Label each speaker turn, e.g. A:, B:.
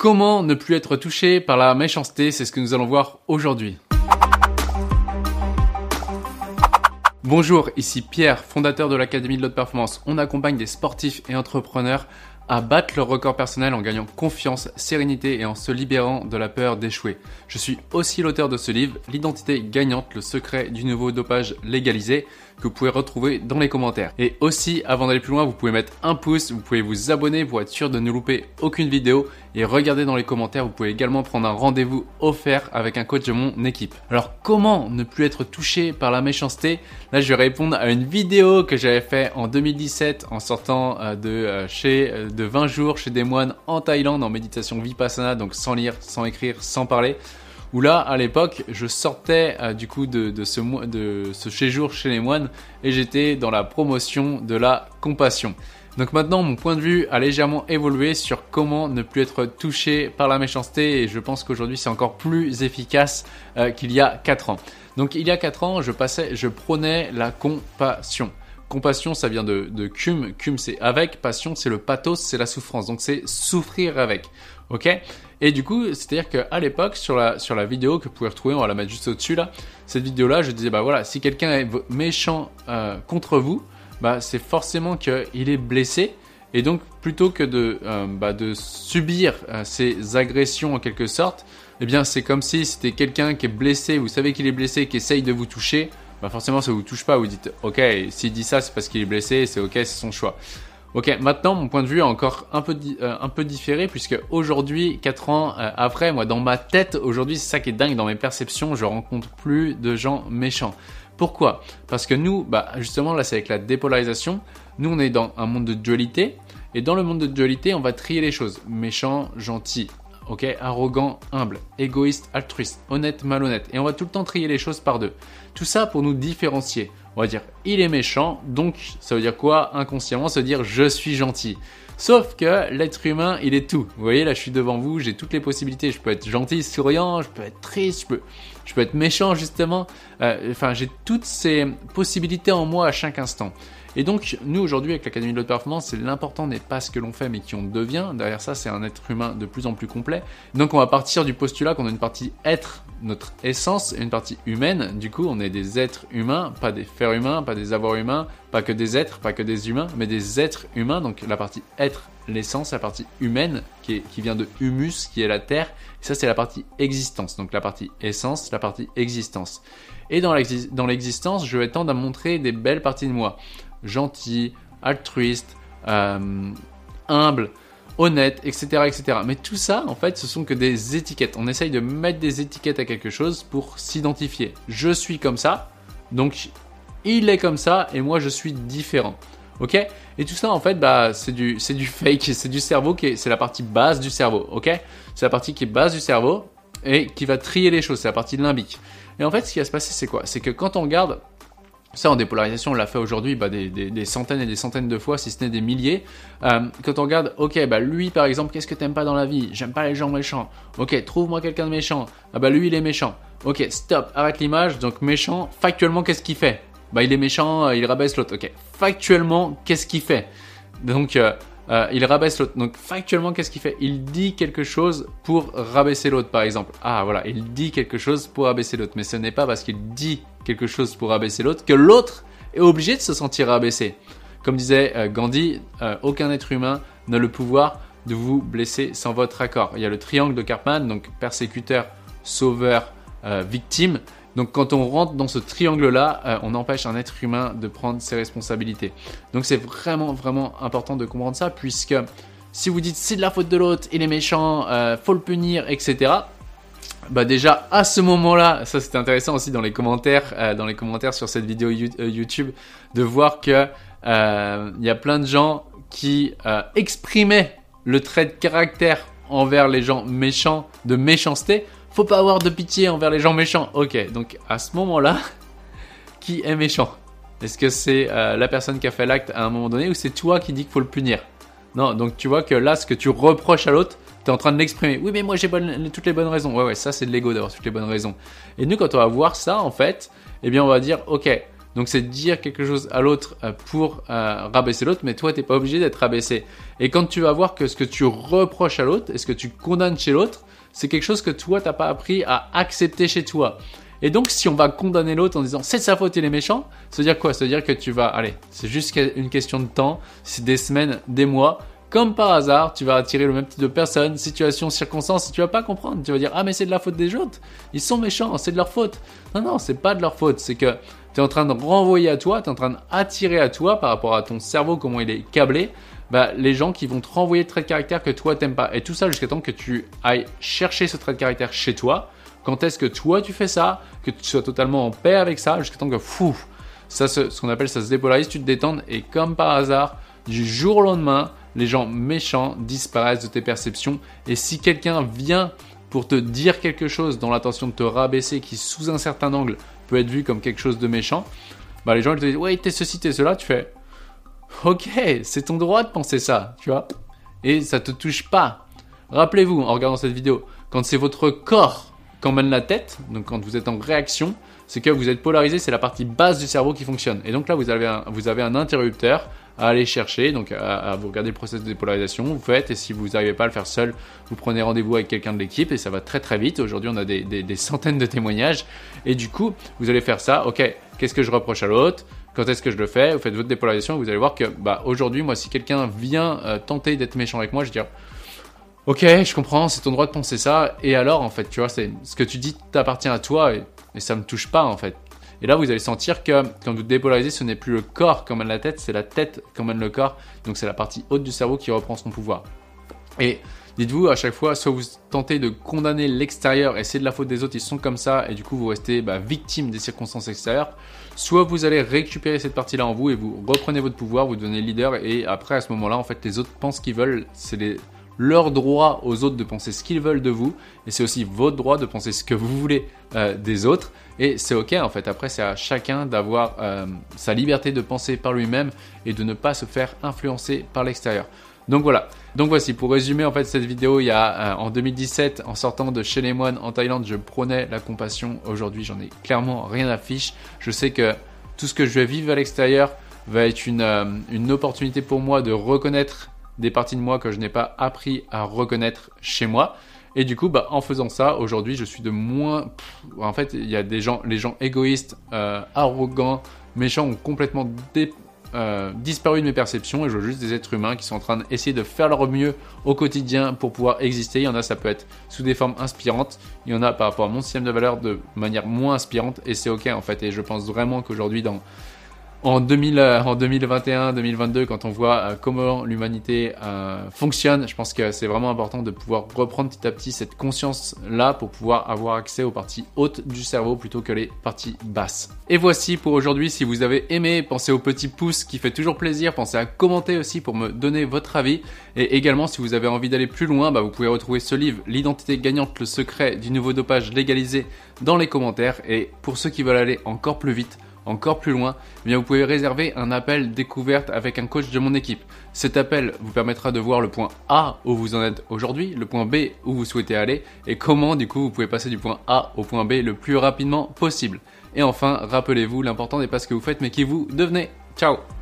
A: Comment ne plus être touché par la méchanceté C'est ce que nous allons voir aujourd'hui. Bonjour, ici Pierre, fondateur de l'Académie de l'Haute Performance. On accompagne des sportifs et entrepreneurs à battre leur record personnel en gagnant confiance, sérénité et en se libérant de la peur d'échouer. Je suis aussi l'auteur de ce livre, L'identité gagnante, le secret du nouveau dopage légalisé, que vous pouvez retrouver dans les commentaires. Et aussi, avant d'aller plus loin, vous pouvez mettre un pouce, vous pouvez vous abonner pour être sûr de ne louper aucune vidéo et regardez dans les commentaires, vous pouvez également prendre un rendez-vous offert avec un coach de mon équipe. Alors comment ne plus être touché par la méchanceté? Là, je vais répondre à une vidéo que j'avais fait en 2017 en sortant euh, de euh, chez euh, de 20 jours chez des moines en Thaïlande en méditation vipassana, donc sans lire, sans écrire, sans parler où là, à l'époque, je sortais euh, du coup de, ce, de ce séjour chez les moines et j'étais dans la promotion de la compassion. Donc maintenant, mon point de vue a légèrement évolué sur comment ne plus être touché par la méchanceté et je pense qu'aujourd'hui c'est encore plus efficace euh, qu'il y a 4 ans. Donc il y a 4 ans, je passais, je prônais la compassion. Compassion, ça vient de, cum. Cum, c'est avec. Passion, c'est le pathos, c'est la souffrance. Donc, c'est souffrir avec. Ok? Et du coup, c'est-à-dire qu'à l'époque, sur la, sur la vidéo que vous pouvez retrouver, on va la mettre juste au-dessus là, cette vidéo-là, je disais, bah voilà, si quelqu'un est méchant euh, contre vous, bah c'est forcément qu'il est blessé. Et donc, plutôt que de, euh, bah, de subir euh, ces agressions en quelque sorte, eh bien, c'est comme si c'était quelqu'un qui est blessé, vous savez qu'il est blessé, qui essaye de vous toucher, bah forcément ça vous touche pas. Vous dites ok, s'il dit ça c'est parce qu'il est blessé, c'est ok, c'est son choix. Ok, maintenant mon point de vue est encore un peu euh, différé puisque aujourd'hui, 4 ans euh, après, moi dans ma tête aujourd'hui, c'est ça qui est dingue dans mes perceptions, je rencontre plus de gens méchants. Pourquoi? Parce que nous, bah justement là c'est avec la dépolarisation, nous on est dans un monde de dualité et dans le monde de dualité, on va trier les choses, méchant, gentil, ok Arrogant, humble, égoïste, altruiste, honnête, malhonnête. Et on va tout le temps trier les choses par deux. Tout ça pour nous différencier. On va dire il est méchant, donc ça veut dire quoi? Inconsciemment, veut dire je suis gentil. Sauf que l'être humain, il est tout. Vous voyez, là, je suis devant vous, j'ai toutes les possibilités. Je peux être gentil, souriant, je peux être triste, je peux, je peux être méchant, justement. Euh, enfin, j'ai toutes ces possibilités en moi à chaque instant. Et donc, nous aujourd'hui, avec l'Académie de l'Haute Performance, l'important n'est pas ce que l'on fait, mais qui on devient. Derrière ça, c'est un être humain de plus en plus complet. Donc, on va partir du postulat qu'on a une partie être, notre essence, et une partie humaine. Du coup, on est des êtres humains, pas des fers humains, pas des avoirs humains, pas que des êtres, pas que des humains, mais des êtres humains. Donc, la partie être, l'essence, la partie humaine, qui, qui vient de humus, qui est la terre. Et ça, c'est la partie existence. Donc, la partie essence, la partie existence. Et dans l'existence, je vais tendre à montrer des belles parties de moi gentil, altruiste, euh, humble, honnête, etc., etc. Mais tout ça, en fait, ce sont que des étiquettes. On essaye de mettre des étiquettes à quelque chose pour s'identifier. Je suis comme ça, donc il est comme ça, et moi je suis différent. Ok? Et tout ça, en fait, bah, c'est du, c'est du fake, c'est du cerveau qui est, c'est la partie basse du cerveau. Ok? C'est la partie qui est basse du cerveau et qui va trier les choses. C'est la partie limbique. Et en fait, ce qui va se passer, c'est quoi? C'est que quand on regarde ça, en dépolarisation, on l'a fait aujourd'hui bah, des, centaines et des centaines de fois, si ce n'est des milliers. Euh, quand on regarde, ok, bah lui par exemple, qu'est-ce que t'aimes pas dans la vie? J'aime pas les gens méchants. Ok, trouve-moi quelqu'un de méchant. Ah bah lui il est méchant. Ok, stop, arrête l'image. Donc méchant, factuellement, qu'est-ce qu'il fait? Bah il est méchant, euh, il rabaisse l'autre. Ok, factuellement, qu'est-ce qu'il fait? Donc euh, euh, il rabaisse l'autre. Donc factuellement, qu'est-ce qu'il fait? Il dit quelque chose pour rabaisser l'autre, par exemple. Ah voilà, il dit quelque chose pour rabaisser l'autre. Mais ce n'est pas parce qu'il dit quelque chose pour rabaisser l'autre que l'autre est obligé de se sentir rabaissé. Comme disait euh, Gandhi, euh, aucun être humain n'a le pouvoir de vous blesser sans votre accord. Il y a le triangle de Karpman, donc persécuteur, sauveur, victime. Donc quand on rentre dans ce triangle-là, euh, on empêche un être humain de prendre ses responsabilités. Donc c'est vraiment vraiment important de comprendre ça, puisque si vous dites c'est de la faute de l'autre, il est méchant, euh, faut le punir, etc. Bah déjà à ce moment-là, ça c'était intéressant aussi dans les commentaires, euh, dans les commentaires sur cette vidéo YouTube, de voir que il y a plein de gens qui exprimaient le trait de caractère envers les gens méchants de méchanceté faut pas avoir de pitié envers les gens méchants. Ok, donc à ce moment-là, qui est méchant? Est-ce que c'est euh, la personne qui a fait l'acte à un moment donné ou c'est toi qui dis qu'il faut le punir? Non, donc tu vois que là, ce que tu reproches à l'autre, tu es en train de l'exprimer. Oui, mais moi j'ai toutes les bonnes raisons. Ouais, ouais, ça c'est de l'ego d'avoir toutes les bonnes raisons. Et nous, quand on va voir ça, en fait, eh bien on va dire, ok, Donc c'est dire quelque chose à l'autre euh, pour euh, rabaisser l'autre, mais toi t'es pas obligé d'être rabaissé. Et quand tu vas voir que ce que tu reproches à l'autre et ce que tu condamnes chez l'autre, c'est quelque chose que toi t'as pas appris à accepter chez toi. Et donc, si on va condamner l'autre en disant c'est de sa faute, il est méchant, ça veut dire quoi? Ça veut dire que tu vas, allez, c'est juste une question de temps, c'est des semaines, des mois. Comme par hasard, tu vas attirer le même type de personnes, situations, circonstances, et tu vas pas comprendre. Tu vas dire ah mais c'est de la faute des autres, ils sont méchants, c'est de leur faute. Non non, c'est pas de leur faute, c'est que tu es en train de renvoyer à toi, tu es en train d'attirer à toi par rapport à ton cerveau comment il est câblé. Bah, les gens qui vont te renvoyer de traits de caractère que toi t'aimes pas. Et tout ça jusqu'à temps que tu ailles chercher ce trait de caractère chez toi, quand est-ce que toi tu fais ça, que tu sois totalement en paix avec ça, jusqu'à temps que fou, ça ce qu'on appelle ça se dépolarise, tu te détendes et comme par hasard, du jour au lendemain, les gens méchants disparaissent de tes perceptions. Et si quelqu'un vient pour te dire quelque chose dans l'intention de te rabaisser, qui sous un certain angle peut être vu comme quelque chose de méchant, bah les gens ils te disent ouais t'es ceci, t'es cela, tu fais ok, c'est ton droit de penser ça, tu vois. Et ça te touche pas. Rappelez-vous en regardant cette vidéo, quand c'est votre corps quand mène la tête, donc quand vous êtes en réaction, c'est que vous êtes polarisé, c'est la partie basse du cerveau qui fonctionne. Et donc là, vous avez un, vous avez un interrupteur à aller chercher, donc à, vous regarder le processus de dépolarisation, vous faites, et si vous n'arrivez pas à le faire seul, vous prenez rendez-vous avec quelqu'un de l'équipe, et ça va très très vite. Aujourd'hui, on a des, des, centaines de témoignages, et du coup, vous allez faire ça, ok, qu'est-ce que je reproche à l'autre? Quand est-ce que je le fais Vous faites votre dépolarisation, vous allez voir que bah, aujourd'hui, moi, si quelqu'un vient euh, tenter d'être méchant avec moi, je vais Ok, je comprends, c'est ton droit de penser ça. Et alors, en fait, tu vois, ce que tu dis t'appartient à toi et, et, ça me touche pas, en fait. Et là, vous allez sentir que quand vous dépolarisez, ce n'est plus le corps comme mène la tête, c'est la tête comme mène le corps. Donc, c'est la partie haute du cerveau qui reprend son pouvoir. Et dites-vous à chaque fois, soit vous tentez de condamner l'extérieur et c'est de la faute des autres, ils sont comme ça, et du coup, vous restez bah, victime des circonstances extérieures. Soit vous allez récupérer cette partie-là en vous et vous reprenez votre pouvoir, vous devenez leader, et après, à ce moment-là, en fait, les autres pensent qu'ils veulent. C'est leur droit aux autres de penser ce qu'ils veulent de vous, et c'est aussi votre droit de penser ce que vous voulez euh, des autres, et c'est ok en fait, après c'est à chacun d'avoir euh, sa liberté de penser par lui-même et de ne pas se faire influencer par l'extérieur. Donc voilà. Donc voici, pour résumer en fait cette vidéo, il y a euh, en 2017, en sortant de chez les moines en Thaïlande, je prenais la compassion. Aujourd'hui, j'en ai clairement rien à fiche. Je sais que tout ce que je vais vivre à l'extérieur va être une, une opportunité pour moi de reconnaître des parties de moi que je n'ai pas appris à reconnaître chez moi. Et du coup, bah, en faisant ça, aujourd'hui, je suis de moins. en fait, il y a des gens, les gens égoïstes, euh, arrogants, méchants ont complètement euh, disparu de mes perceptions et je vois juste des êtres humains qui sont en train d'essayer de faire leur mieux au quotidien pour pouvoir exister. Il y en a, ça peut être sous des formes inspirantes. Il y en a par rapport à mon système de valeur de manière moins inspirante et c'est ok en fait. Et je pense vraiment qu'aujourd'hui, dans en, 2000, euh, en 2021, 2022, quand on voit euh, comment l'humanité euh, fonctionne, je pense que c'est vraiment important de pouvoir reprendre petit à petit cette conscience-là pour pouvoir avoir accès aux parties hautes du cerveau plutôt que les parties basses. Et voici pour aujourd'hui. Si vous avez aimé, pensez au petit pouce qui fait toujours plaisir. Pensez à commenter aussi pour me donner votre avis. Et également, si vous avez envie d'aller plus loin, bah, vous pouvez retrouver ce livre, L'identité gagnante, le secret du nouveau dopage légalisé dans les commentaires. Et pour ceux qui veulent aller encore plus vite, encore plus loin, eh bien vous pouvez réserver un appel découverte avec un coach de mon équipe. Cet appel vous permettra de voir le point A où vous en êtes aujourd'hui, le point B où vous souhaitez aller et comment du coup vous pouvez passer du point A au point B le plus rapidement possible. Et enfin, rappelez-vous, l'important n'est pas ce que vous faites mais qui vous devenez. Ciao